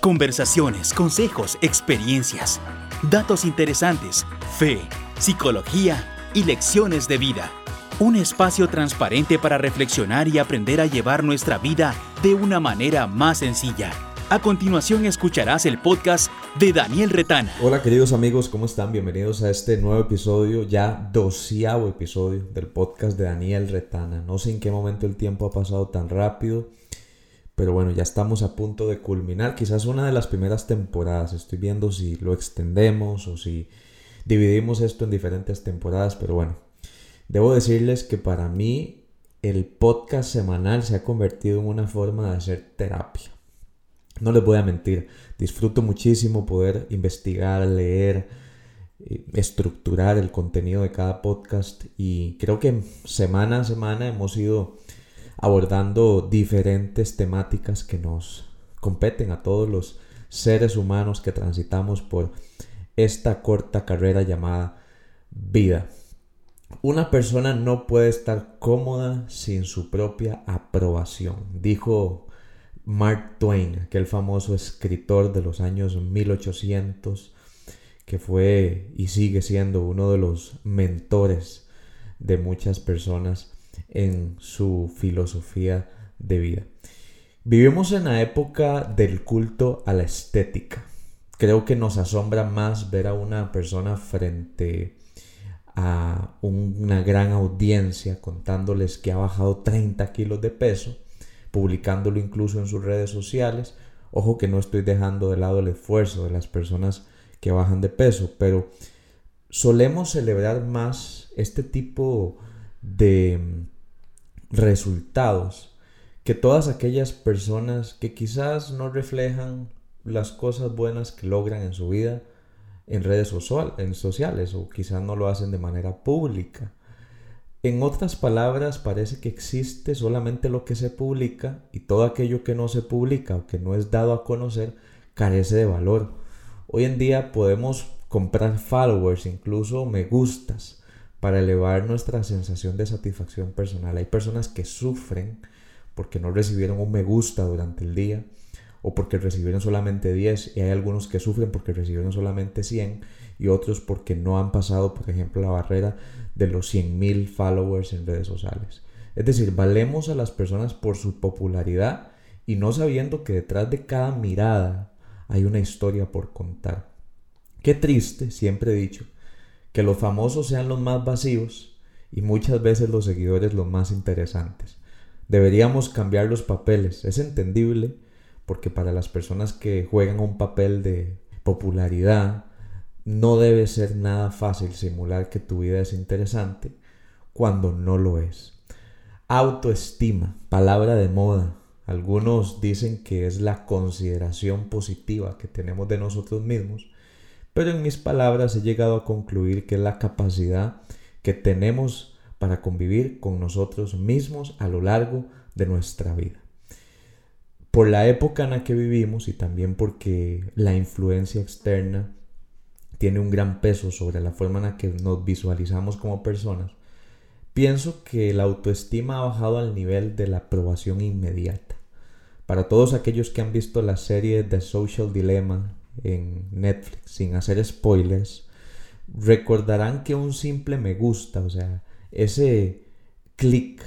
Conversaciones, consejos, experiencias, datos interesantes, fe, psicología y lecciones de vida. Un espacio transparente para reflexionar y aprender a llevar nuestra vida de una manera más sencilla. A continuación escucharás el podcast de Daniel Retana. Hola queridos amigos, ¿cómo están? Bienvenidos a este nuevo episodio, ya doceavo episodio del podcast de Daniel Retana. No sé en qué momento el tiempo ha pasado tan rápido, pero bueno, ya estamos a punto de culminar. Quizás una de las primeras temporadas. Estoy viendo si lo extendemos o si dividimos esto en diferentes temporadas, pero bueno, debo decirles que para mí el podcast semanal se ha convertido en una forma de hacer terapia. No les voy a mentir, disfruto muchísimo poder investigar, leer, eh, estructurar el contenido de cada podcast y creo que semana a semana hemos ido abordando diferentes temáticas que nos competen a todos los seres humanos que transitamos por esta corta carrera llamada vida. Una persona no puede estar cómoda sin su propia aprobación, dijo Mark Twain, aquel famoso escritor de los años 1800, que fue y sigue siendo uno de los mentores de muchas personas en su filosofía de vida. Vivimos en la época del culto a la estética. Creo que nos asombra más ver a una persona frente a una gran audiencia contándoles que ha bajado 30 kilos de peso publicándolo incluso en sus redes sociales. Ojo que no estoy dejando de lado el esfuerzo de las personas que bajan de peso, pero solemos celebrar más este tipo de resultados que todas aquellas personas que quizás no reflejan las cosas buenas que logran en su vida en redes sociales o quizás no lo hacen de manera pública. En otras palabras, parece que existe solamente lo que se publica y todo aquello que no se publica o que no es dado a conocer carece de valor. Hoy en día podemos comprar followers, incluso me gustas, para elevar nuestra sensación de satisfacción personal. Hay personas que sufren porque no recibieron un me gusta durante el día o porque recibieron solamente 10 y hay algunos que sufren porque recibieron solamente 100 y otros porque no han pasado, por ejemplo, la barrera de los 100.000 followers en redes sociales. Es decir, valemos a las personas por su popularidad y no sabiendo que detrás de cada mirada hay una historia por contar. Qué triste, siempre he dicho, que los famosos sean los más vacíos y muchas veces los seguidores los más interesantes. Deberíamos cambiar los papeles. Es entendible porque para las personas que juegan un papel de popularidad, no debe ser nada fácil simular que tu vida es interesante cuando no lo es. Autoestima, palabra de moda. Algunos dicen que es la consideración positiva que tenemos de nosotros mismos, pero en mis palabras he llegado a concluir que la capacidad que tenemos para convivir con nosotros mismos a lo largo de nuestra vida. Por la época en la que vivimos y también porque la influencia externa tiene un gran peso sobre la forma en la que nos visualizamos como personas, pienso que la autoestima ha bajado al nivel de la aprobación inmediata. Para todos aquellos que han visto la serie The Social Dilemma en Netflix, sin hacer spoilers, recordarán que un simple me gusta, o sea, ese clic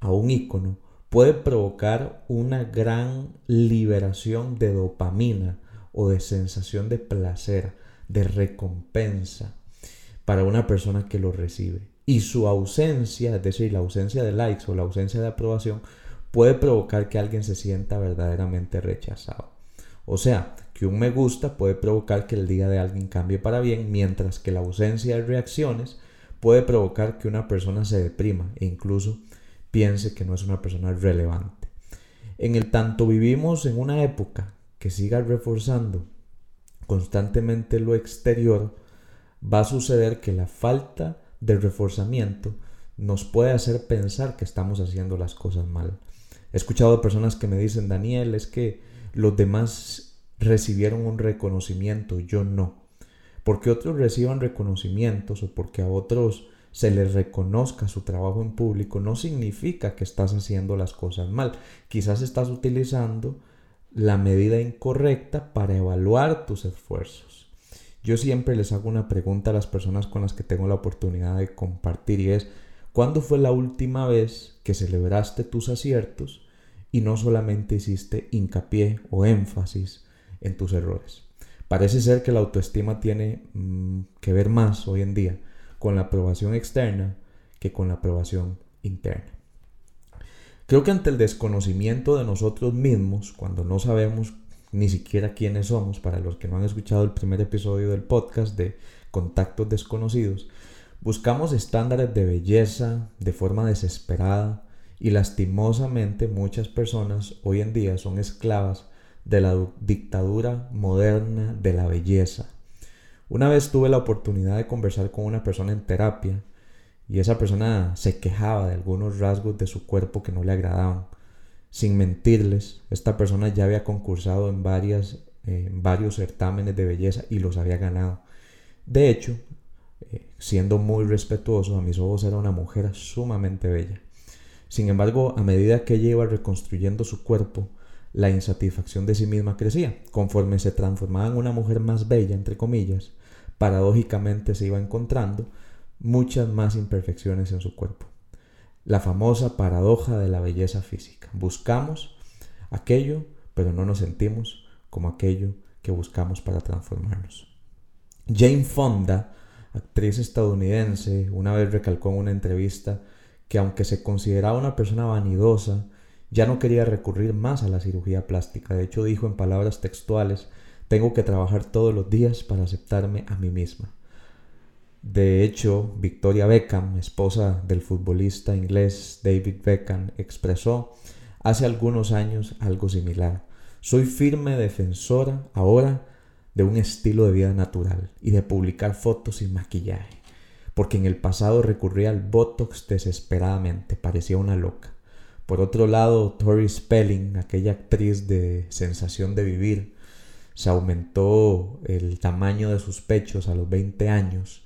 a un icono, puede provocar una gran liberación de dopamina o de sensación de placer de recompensa para una persona que lo recibe. Y su ausencia, es decir, la ausencia de likes o la ausencia de aprobación, puede provocar que alguien se sienta verdaderamente rechazado. O sea, que un me gusta puede provocar que el día de alguien cambie para bien, mientras que la ausencia de reacciones puede provocar que una persona se deprima e incluso piense que no es una persona relevante. En el tanto vivimos en una época que siga reforzando constantemente lo exterior, va a suceder que la falta de reforzamiento nos puede hacer pensar que estamos haciendo las cosas mal. He escuchado personas que me dicen, Daniel, es que los demás recibieron un reconocimiento, yo no. Porque otros reciban reconocimientos o porque a otros se les reconozca su trabajo en público no significa que estás haciendo las cosas mal. Quizás estás utilizando la medida incorrecta para evaluar tus esfuerzos. Yo siempre les hago una pregunta a las personas con las que tengo la oportunidad de compartir y es, ¿cuándo fue la última vez que celebraste tus aciertos y no solamente hiciste hincapié o énfasis en tus errores? Parece ser que la autoestima tiene mm, que ver más hoy en día con la aprobación externa que con la aprobación interna. Creo que ante el desconocimiento de nosotros mismos, cuando no sabemos ni siquiera quiénes somos, para los que no han escuchado el primer episodio del podcast de Contactos Desconocidos, buscamos estándares de belleza de forma desesperada y lastimosamente muchas personas hoy en día son esclavas de la dictadura moderna de la belleza. Una vez tuve la oportunidad de conversar con una persona en terapia y esa persona se quejaba de algunos rasgos de su cuerpo que no le agradaban. Sin mentirles, esta persona ya había concursado en, varias, eh, varios certámenes de belleza y los había ganado. De hecho, eh, siendo muy respetuoso, a mis ojos era una mujer sumamente bella. Sin embargo, a medida que ella iba reconstruyendo su cuerpo, la insatisfacción de sí misma crecía. Conforme se transformaba en una mujer más bella, entre comillas, paradójicamente se iba encontrando muchas más imperfecciones en su cuerpo. La famosa paradoja de la belleza física. Buscamos aquello, pero no nos sentimos como aquello que buscamos para transformarnos. Jane Fonda, actriz estadounidense, una vez recalcó en una entrevista que aunque se consideraba una persona vanidosa, ya no quería recurrir más a la cirugía plástica. De hecho, dijo en palabras textuales, tengo que trabajar todos los días para aceptarme a mí misma. De hecho, Victoria Beckham, esposa del futbolista inglés David Beckham, expresó hace algunos años algo similar. Soy firme defensora ahora de un estilo de vida natural y de publicar fotos sin maquillaje, porque en el pasado recurría al Botox desesperadamente, parecía una loca. Por otro lado, Tori Spelling, aquella actriz de Sensación de Vivir, se aumentó el tamaño de sus pechos a los 20 años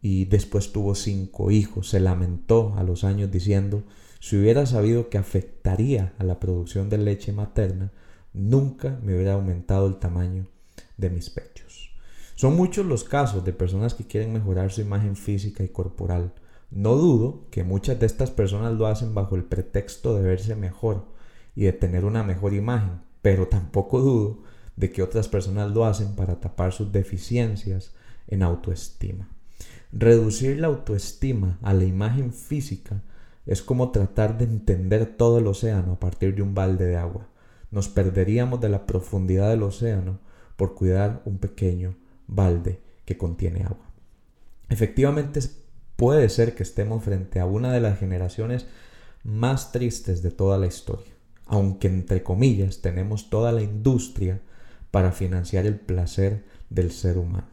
y después tuvo cinco hijos. Se lamentó a los años diciendo, si hubiera sabido que afectaría a la producción de leche materna, nunca me hubiera aumentado el tamaño de mis pechos. Son muchos los casos de personas que quieren mejorar su imagen física y corporal, no dudo que muchas de estas personas lo hacen bajo el pretexto de verse mejor y de tener una mejor imagen, pero tampoco dudo de que otras personas lo hacen para tapar sus deficiencias en autoestima. Reducir la autoestima a la imagen física es como tratar de entender todo el océano a partir de un balde de agua. Nos perderíamos de la profundidad del océano por cuidar un pequeño balde que contiene agua. Efectivamente puede ser que estemos frente a una de las generaciones más tristes de toda la historia, aunque entre comillas tenemos toda la industria para financiar el placer del ser humano.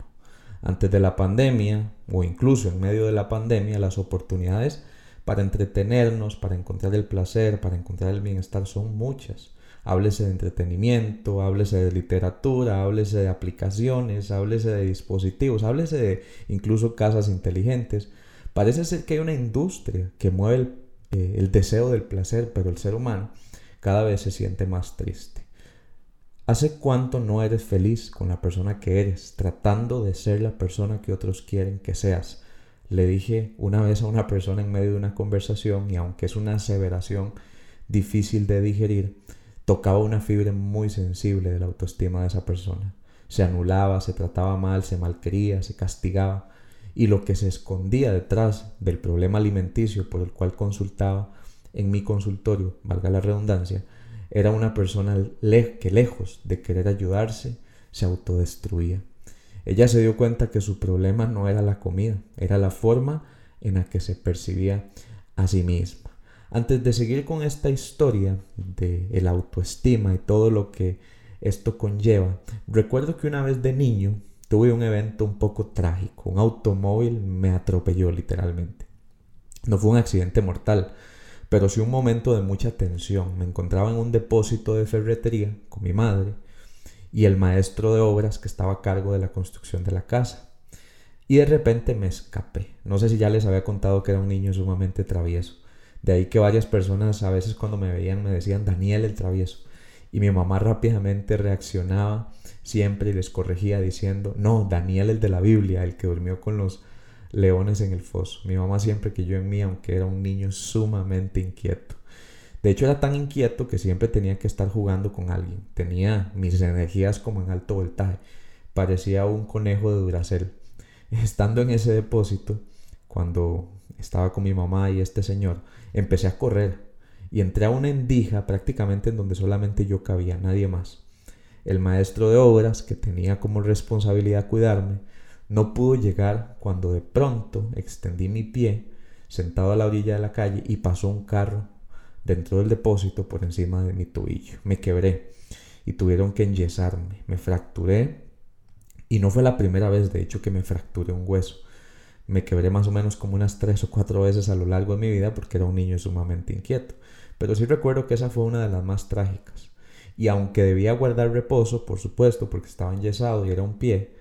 Antes de la pandemia, o incluso en medio de la pandemia, las oportunidades para entretenernos, para encontrar el placer, para encontrar el bienestar son muchas. Háblese de entretenimiento, háblese de literatura, háblese de aplicaciones, háblese de dispositivos, háblese de incluso casas inteligentes, Parece ser que hay una industria que mueve eh, el, deseo del placer, pero el ser humano cada vez se siente más triste. ¿Hace cuánto no eres feliz con la persona que eres, tratando de ser la persona que otros quieren que seas? Le dije una vez a una persona en medio de una conversación y aunque es una aseveración difícil de digerir, tocaba una fibra muy sensible de la autoestima de esa persona. Se anulaba, se trataba mal, se malquería, se castigaba y lo que se escondía detrás del problema alimenticio por el cual consultaba en mi consultorio, valga la redundancia, era una persona que lejos de querer ayudarse, se autodestruía. Ella se dio cuenta que su problema no era la comida, era la forma en la que se percibía a sí misma. Antes de seguir con esta historia de el autoestima y todo lo que esto conlleva, recuerdo que una vez de niño tuve un evento un poco trágico. Un automóvil me atropelló literalmente. No fue un accidente mortal, pero sí un momento de mucha tensión. Me encontraba en un depósito de ferretería con mi madre y el maestro de obras que estaba a cargo de la construcción de la casa. Y de repente me escapé. No sé si ya les había contado que era un niño sumamente travieso. De ahí que varias personas a veces cuando me veían me decían Daniel el travieso. Y mi mamá rápidamente reaccionaba siempre y les corregía diciendo, no, Daniel el de la Biblia, el que durmió con los leones en el foso. Mi mamá siempre yo en mí, aunque era un niño sumamente inquieto. De hecho era tan inquieto que siempre tenía que estar jugando con alguien. Tenía mis energías como en alto voltaje. Parecía un conejo de Duracel. Estando en ese depósito, cuando estaba con mi mamá y este señor, empecé a correr y entré a una endija prácticamente en donde solamente yo cabía, nadie más. El maestro de obras, que tenía como responsabilidad cuidarme, no pudo llegar cuando de pronto extendí mi pie sentado a la orilla de la calle y pasó un carro dentro del depósito por encima de mi tobillo. Me quebré y tuvieron que enyesarme. Me fracturé y no fue la primera vez, de hecho, que me fracturé un hueso. Me quebré más o menos como unas tres o cuatro veces a lo largo de mi vida porque era un niño sumamente inquieto. Pero sí recuerdo que esa fue una de las más trágicas. Y aunque debía guardar reposo, por supuesto, porque estaba enyesado y era un pie,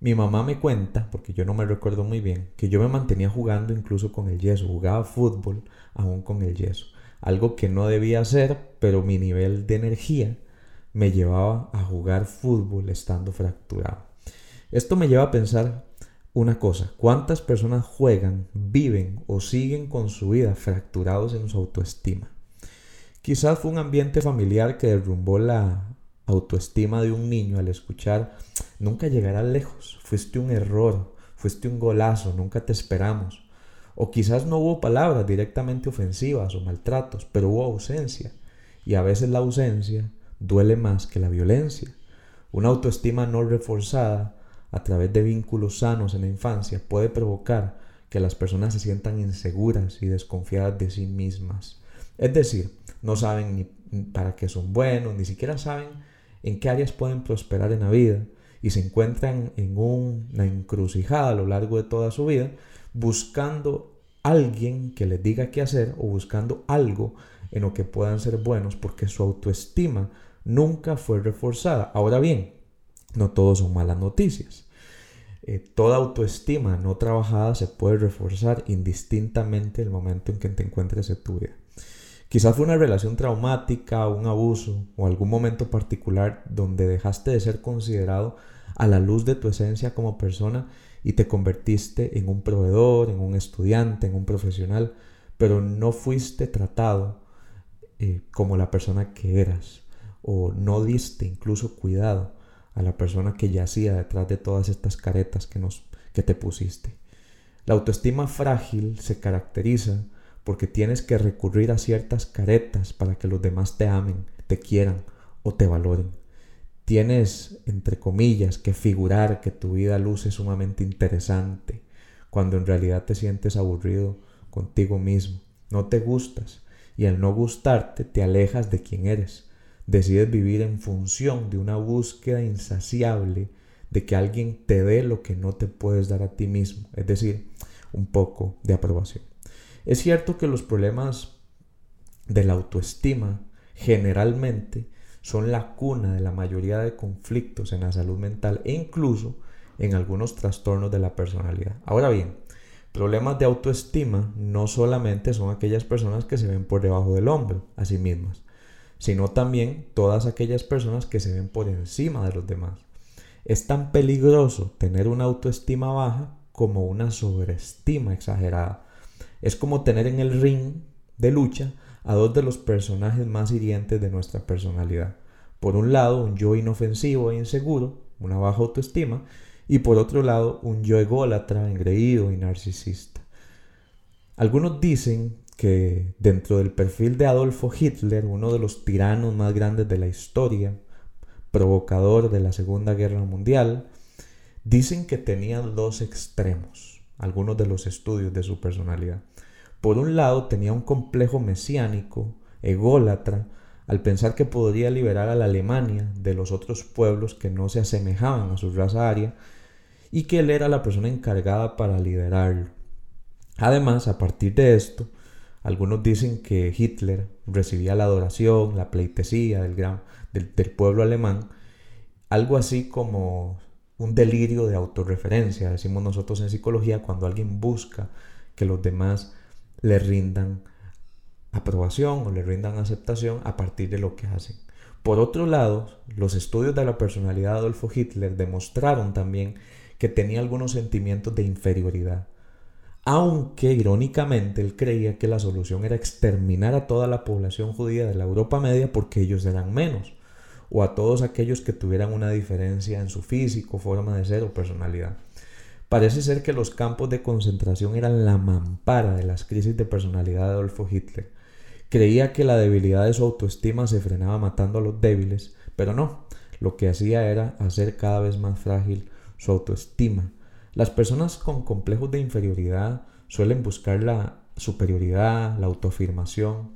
mi mamá me cuenta, porque yo no me recuerdo muy bien, que yo me mantenía jugando incluso con el yeso, jugaba fútbol aún con el yeso. Algo que no debía hacer, pero mi nivel de energía me llevaba a jugar fútbol estando fracturado. Esto me lleva a pensar una cosa, ¿cuántas personas juegan, viven o siguen con su vida fracturados en su autoestima? Quizás fue un ambiente familiar que derrumbó la autoestima de un niño al escuchar, nunca llegarás lejos, fuiste un error, fuiste un golazo, nunca te esperamos. O quizás no hubo palabras directamente ofensivas o maltratos, pero hubo ausencia. Y a veces la ausencia duele más que la violencia. Una autoestima no reforzada a través de vínculos sanos en la infancia puede provocar que las personas se sientan inseguras y desconfiadas de sí mismas. Es decir, no saben ni para qué son buenos, ni siquiera saben en qué áreas pueden prosperar en la vida y se encuentran en una encrucijada a lo largo de toda su vida buscando alguien que les diga qué hacer o buscando algo en lo que puedan ser buenos porque su autoestima nunca fue reforzada. Ahora bien, no todos son malas noticias. Eh, toda autoestima no trabajada se puede reforzar indistintamente el momento en que te encuentres en tu vida. Quizás fue una relación traumática, un abuso o algún momento particular donde dejaste de ser considerado a la luz de tu esencia como persona y te convertiste en un proveedor, en un estudiante, en un profesional, pero no fuiste tratado eh, como la persona que eras o no diste incluso cuidado a la persona que yacía detrás de todas estas caretas que, nos, que te pusiste. La autoestima frágil se caracteriza porque tienes que recurrir a ciertas caretas para que los demás te amen, te quieran o te valoren. Tienes, entre comillas, que figurar que tu vida luce sumamente interesante, cuando en realidad te sientes aburrido contigo mismo, no te gustas, y al no gustarte te alejas de quien eres. Decides vivir en función de una búsqueda insaciable de que alguien te dé lo que no te puedes dar a ti mismo, es decir, un poco de aprobación. Es cierto que los problemas de la autoestima generalmente son la cuna de la mayoría de conflictos en la salud mental e incluso en algunos trastornos de la personalidad. Ahora bien, problemas de autoestima no solamente son aquellas personas que se ven por debajo del hombro a sí mismas, sino también todas aquellas personas que se ven por encima de los demás. Es tan peligroso tener una autoestima baja como una sobreestima exagerada. Es como tener en el ring de lucha a dos de los personajes más hirientes de nuestra personalidad. Por un lado, un yo inofensivo e inseguro, una baja autoestima, y por otro lado, un yo ególatra, engreído y narcisista. Algunos dicen que dentro del perfil de Adolfo Hitler, uno de los tiranos más grandes de la historia, provocador de la Segunda Guerra Mundial, dicen que tenía dos extremos, algunos de los estudios de su personalidad. Por un lado, tenía un complejo mesiánico, ególatra, al pensar que podría liberar a la Alemania de los otros pueblos que no se asemejaban a su raza aria y que él era la persona encargada para liderarlo. Además, a partir de esto, algunos dicen que Hitler recibía la adoración, la pleitesía del, gran, del, del pueblo alemán, algo así como un delirio de autorreferencia, decimos nosotros en psicología, cuando alguien busca que los demás le rindan aprobación o le rindan aceptación a partir de lo que hacen. Por otro lado, los estudios de la personalidad de Adolfo Hitler demostraron también que tenía algunos sentimientos de inferioridad. Aunque irónicamente él creía que la solución era exterminar a toda la población judía de la Europa media porque ellos eran menos, o a todos aquellos que tuvieran una diferencia en su físico, forma de ser o personalidad. Parece ser que los campos de concentración eran la mampara de las crisis de personalidad de Adolfo Hitler. Creía que la debilidad de su autoestima se frenaba matando a los débiles, pero no, lo que hacía era hacer cada vez más frágil su autoestima. Las personas con complejos de inferioridad suelen buscar la superioridad, la autoafirmación.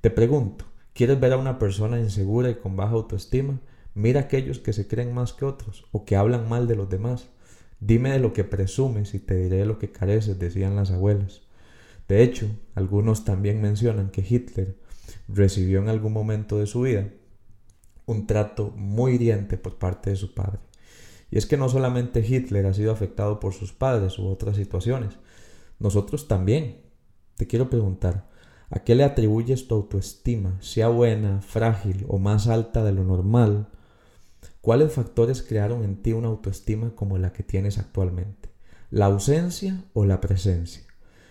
Te pregunto, ¿quieres ver a una persona insegura y con baja autoestima? Mira a aquellos que se creen más que otros o que hablan mal de los demás. Dime de lo que presumes y te diré de lo que careces, decían las abuelas. De hecho, algunos también mencionan que Hitler recibió en algún momento de su vida un trato muy hiriente por parte de su padre. Y es que no solamente Hitler ha sido afectado por sus padres u otras situaciones, nosotros también. Te quiero preguntar, ¿a qué le atribuyes tu autoestima, sea buena, frágil o más alta de lo normal? ¿Cuáles factores crearon en ti una autoestima como la que tienes actualmente? ¿La ausencia o la presencia?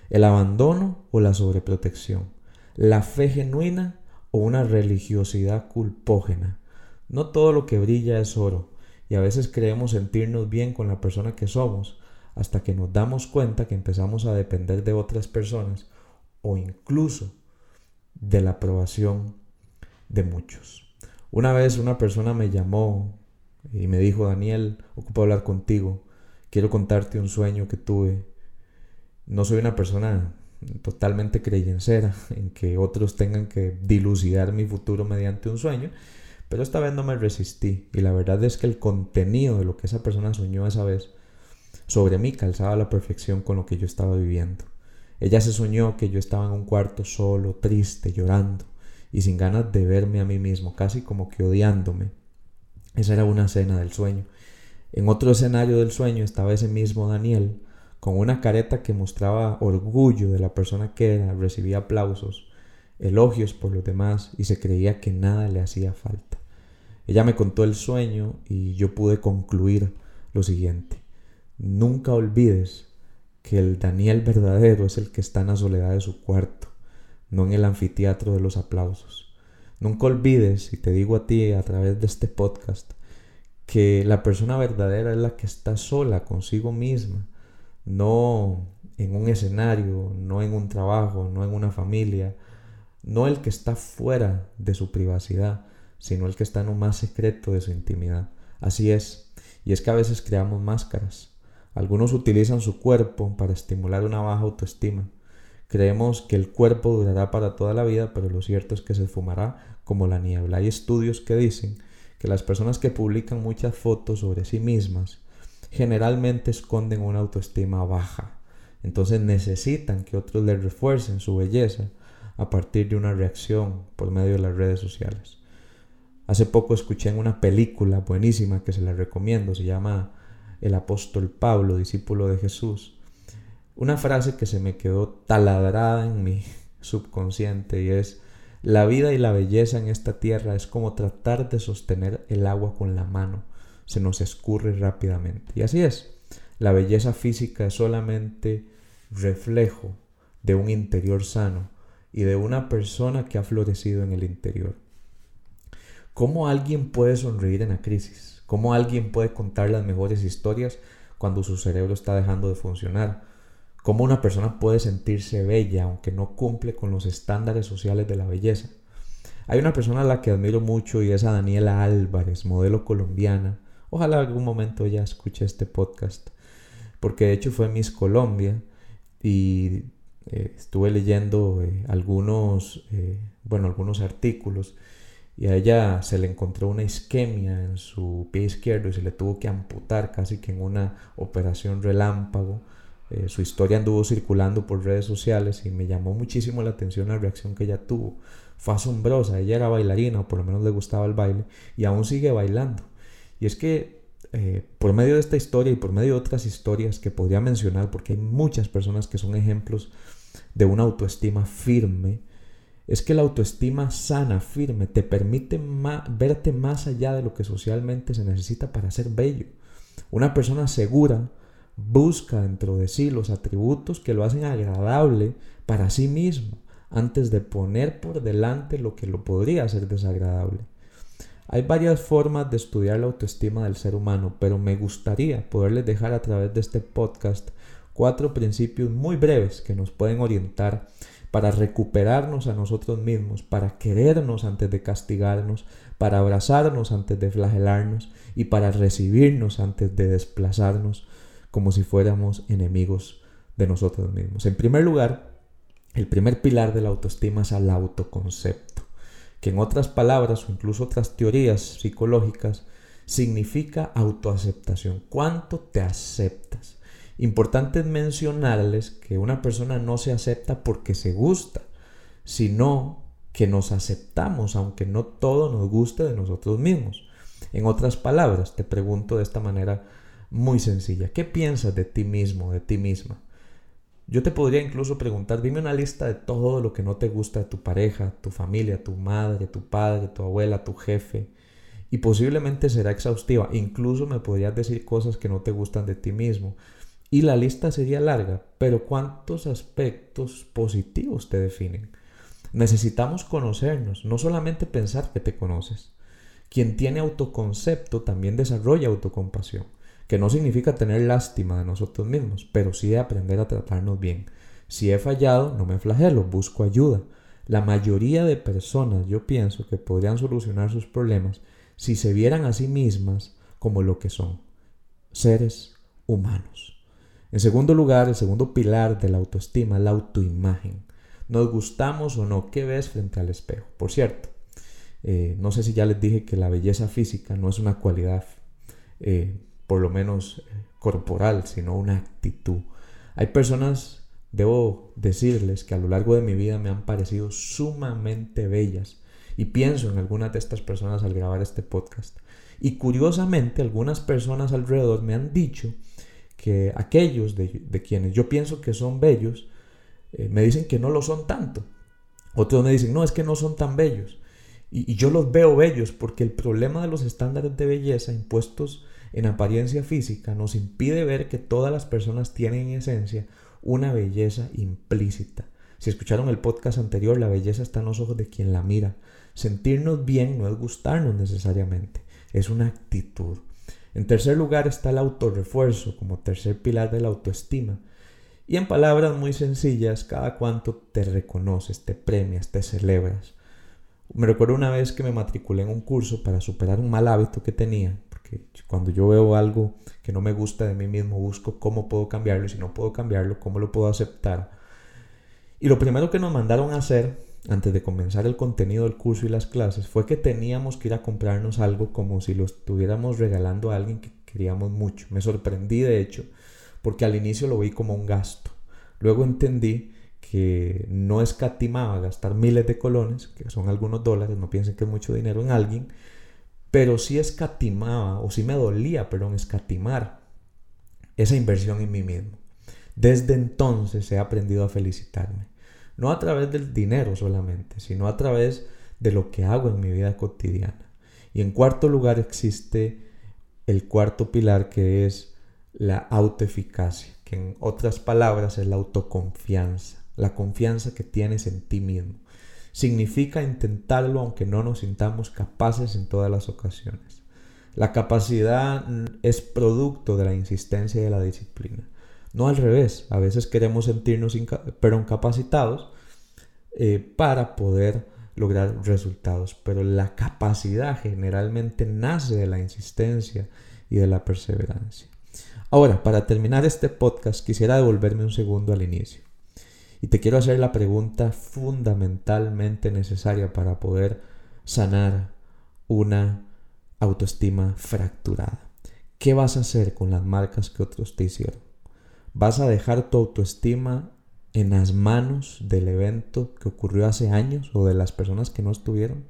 ¿El abandono o la sobreprotección? ¿La fe genuina o una religiosidad culpógena? No todo lo que brilla es oro, y a veces creemos sentirnos bien con la persona que somos hasta que nos damos cuenta que empezamos a depender de otras personas o incluso de la aprobación de muchos. Una vez una persona me llamó y me dijo, Daniel, ocupo hablar contigo, quiero contarte un sueño que tuve. No soy una persona totalmente creyencera en que otros tengan que dilucidar mi futuro mediante un sueño, pero esta vez no me resistí y la verdad es que el contenido de lo que esa persona soñó esa vez sobre mí calzaba la perfección con lo que yo estaba viviendo. Ella se soñó que yo estaba en un cuarto solo, triste, llorando y sin ganas de verme a mí mismo, casi como que odiándome. Esa era una escena del sueño. En otro escenario del sueño estaba ese mismo Daniel, con una careta que mostraba orgullo de la persona que era, recibía aplausos, elogios por los demás y se creía que nada le hacía falta. Ella me contó el sueño y yo pude concluir lo siguiente. Nunca olvides que el Daniel verdadero es el que está en la soledad de su cuarto, no en el anfiteatro de los aplausos. Nunca olvides, y te digo a ti a través de este podcast, que la persona verdadera es la que está sola consigo misma, no en un escenario, no en un trabajo, no en una familia, no el que está fuera de su privacidad, sino el que está en un más secreto de su intimidad. Así es, y es que a veces creamos máscaras. Algunos utilizan su cuerpo para estimular una baja autoestima. Creemos que el cuerpo durará para toda la vida, pero lo cierto es que se fumará como la niebla. Hay estudios que dicen que las personas que publican muchas fotos sobre sí mismas generalmente esconden una autoestima baja. Entonces necesitan que otros les refuercen su belleza a partir de una reacción por medio de las redes sociales. Hace poco escuché en una película buenísima que se la recomiendo, se llama El apóstol Pablo, discípulo de Jesús. Una frase que se me quedó taladrada en mi subconsciente y es, la vida y la belleza en esta tierra es como tratar de sostener el agua con la mano, se nos escurre rápidamente. Y así es, la belleza física es solamente reflejo de un interior sano y de una persona que ha florecido en el interior. ¿Cómo alguien puede sonreír en la crisis? ¿Cómo alguien puede contar las mejores historias cuando su cerebro está dejando de funcionar? ¿Cómo una persona puede sentirse bella aunque no cumple con los estándares sociales de la belleza? Hay una persona a la que admiro mucho y es a Daniela Álvarez, modelo colombiana. Ojalá algún momento ella escuche este podcast, porque de hecho fue Miss Colombia y eh, estuve leyendo eh, algunos, eh, bueno, algunos artículos y a ella se le encontró una isquemia en su pie izquierdo y se le tuvo que amputar casi que en una operación relámpago. Eh, su historia anduvo circulando por redes sociales y me llamó muchísimo la atención la reacción que ella tuvo. Fue asombrosa, ella era bailarina o por lo menos le gustaba el baile y aún sigue bailando. Y es que eh, por medio de esta historia y por medio de otras historias que podría mencionar, porque hay muchas personas que son ejemplos de una autoestima firme, es que la autoestima sana, firme, te permite verte más allá de lo que socialmente se necesita para ser bello. Una persona segura busca dentro de sí los atributos que lo hacen agradable para sí mismo, antes de poner por delante lo que lo podría hacer desagradable. Hay varias formas de estudiar la autoestima del ser humano, pero me gustaría poderles dejar a través de este podcast cuatro principios muy breves que nos pueden orientar para recuperarnos a nosotros mismos, para querernos antes de castigarnos, para abrazarnos antes de flagelarnos y para recibirnos antes de desplazarnos como si fuéramos enemigos de nosotros mismos. En primer lugar, el primer pilar de la autoestima es el autoconcepto, que en otras palabras o incluso otras teorías psicológicas significa autoaceptación. ¿Cuánto te aceptas? Importante mencionarles que una persona no se acepta porque se gusta, sino que nos aceptamos, aunque no todo nos guste de nosotros mismos. En otras palabras, te pregunto de esta manera muy sencilla, ¿qué piensas de ti mismo, de ti misma? Yo te podría incluso preguntar, dime una lista de todo lo que no te gusta de tu pareja, tu familia, tu madre, tu padre, tu abuela, tu jefe. Y posiblemente será exhaustiva. Incluso me podrías decir cosas que no te gustan de ti mismo. Y la lista sería larga, pero ¿cuántos aspectos positivos te definen? Necesitamos conocernos, no solamente pensar que te conoces. Quien tiene autoconcepto también desarrolla autocompasión que no significa tener lástima de nosotros mismos, pero sí de aprender a tratarnos bien. Si he fallado, no me flagelo, busco ayuda. La mayoría de personas, yo pienso, que podrían solucionar sus problemas si se vieran a sí mismas como lo que son, seres humanos. En segundo lugar, el segundo pilar de la autoestima, la autoimagen. Nos gustamos o no, ¿qué ves frente al espejo? Por cierto, eh, no sé si ya les dije que la belleza física no es una cualidad eh, por lo menos eh, corporal, sino una actitud. Hay personas, debo decirles, que a lo largo de mi vida me han parecido sumamente bellas y pienso en algunas de estas personas al grabar este podcast. Y curiosamente, algunas personas alrededor me han dicho que aquellos de, quienes yo pienso que son bellos, eh, me dicen que no lo son tanto. Otros me dicen, no, es que no son tan bellos. y, yo los veo bellos porque el problema de los estándares de belleza impuestos en apariencia física nos impide ver que todas las personas tienen en esencia una belleza implícita. Si escucharon el podcast anterior, la belleza está en los ojos de quien la mira. Sentirnos bien no es gustarnos necesariamente, es una actitud. En tercer lugar está el autorrefuerzo como tercer pilar de la autoestima. Y en palabras muy sencillas, cada cuanto te reconoces, te premias, te celebras. Me recuerdo una vez que me matriculé en un curso para superar un mal hábito que tenía, cuando yo veo algo que no me gusta de mí mismo, busco cómo puedo cambiarlo y si no puedo cambiarlo, cómo lo puedo aceptar. Y lo primero que nos mandaron a hacer antes de comenzar el contenido del curso y las clases fue que teníamos que ir a comprarnos algo como si lo estuviéramos regalando a alguien que queríamos mucho. Me sorprendí de hecho porque al inicio lo vi como un gasto. Luego entendí que no escatimaba gastar miles de colones, que son algunos dólares, no piensen que es mucho dinero en alguien, pero sí escatimaba, o sí me dolía, perdón, escatimar esa inversión en mí mismo. Desde entonces he aprendido a felicitarme. No a través del dinero solamente, sino a través de lo que hago en mi vida cotidiana. Y en cuarto lugar existe el cuarto pilar que es la autoeficacia, que en otras palabras es la autoconfianza, la confianza que tienes en ti mismo significa intentarlo aunque no nos sintamos capaces en todas las ocasiones. La capacidad es producto de la insistencia y de la disciplina. No al revés, a veces queremos sentirnos pero incapacitados eh, para poder lograr resultados, pero la capacidad generalmente nace de la insistencia y de la perseverancia. Ahora, para terminar este podcast, quisiera devolverme un segundo al inicio. Y te quiero hacer la pregunta fundamentalmente necesaria para poder sanar una autoestima fracturada. ¿Qué vas a hacer con las marcas que otros te hicieron? ¿Vas a dejar tu autoestima en las manos del evento que ocurrió hace años o de las personas que no estuvieron?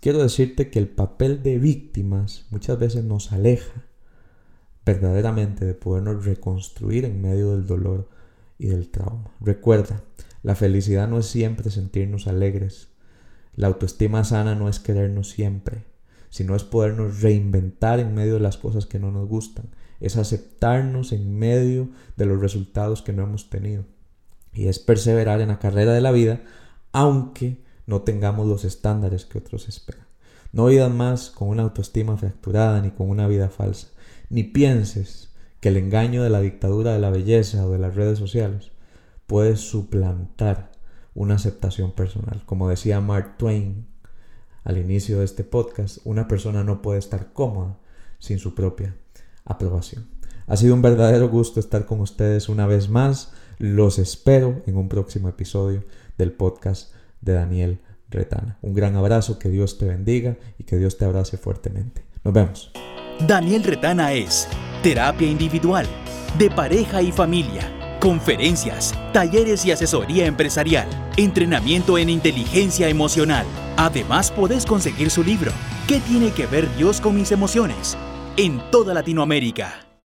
Quiero decirte que el papel de víctimas muchas veces nos aleja verdaderamente de podernos reconstruir en medio del dolor y del trauma. Recuerda, La felicidad no es siempre sentirnos alegres. La autoestima sana no es querernos siempre, sino es podernos reinventar en medio de las cosas que no nos gustan. Es aceptarnos en medio de los resultados que no hemos tenido. Y es perseverar en la carrera de la vida, aunque no tengamos los estándares que otros esperan. No vivas más con una autoestima fracturada ni con una vida falsa. Ni pienses que el engaño de la dictadura de la belleza o de las redes sociales puede suplantar una aceptación personal. Como decía Mark Twain al inicio de este podcast, una persona no puede estar cómoda sin su propia aprobación. Ha sido un verdadero gusto estar con ustedes una vez más. Los espero en un próximo episodio del podcast de Daniel Retana. Un gran abrazo, que Dios te bendiga y que Dios te abrace fuertemente. Nos vemos. Daniel Retana es terapia individual, de pareja y familia conferencias, talleres y asesoría empresarial, entrenamiento en inteligencia emocional. Además, podés conseguir su libro, ¿Qué tiene que ver Dios con mis emociones? En toda Latinoamérica.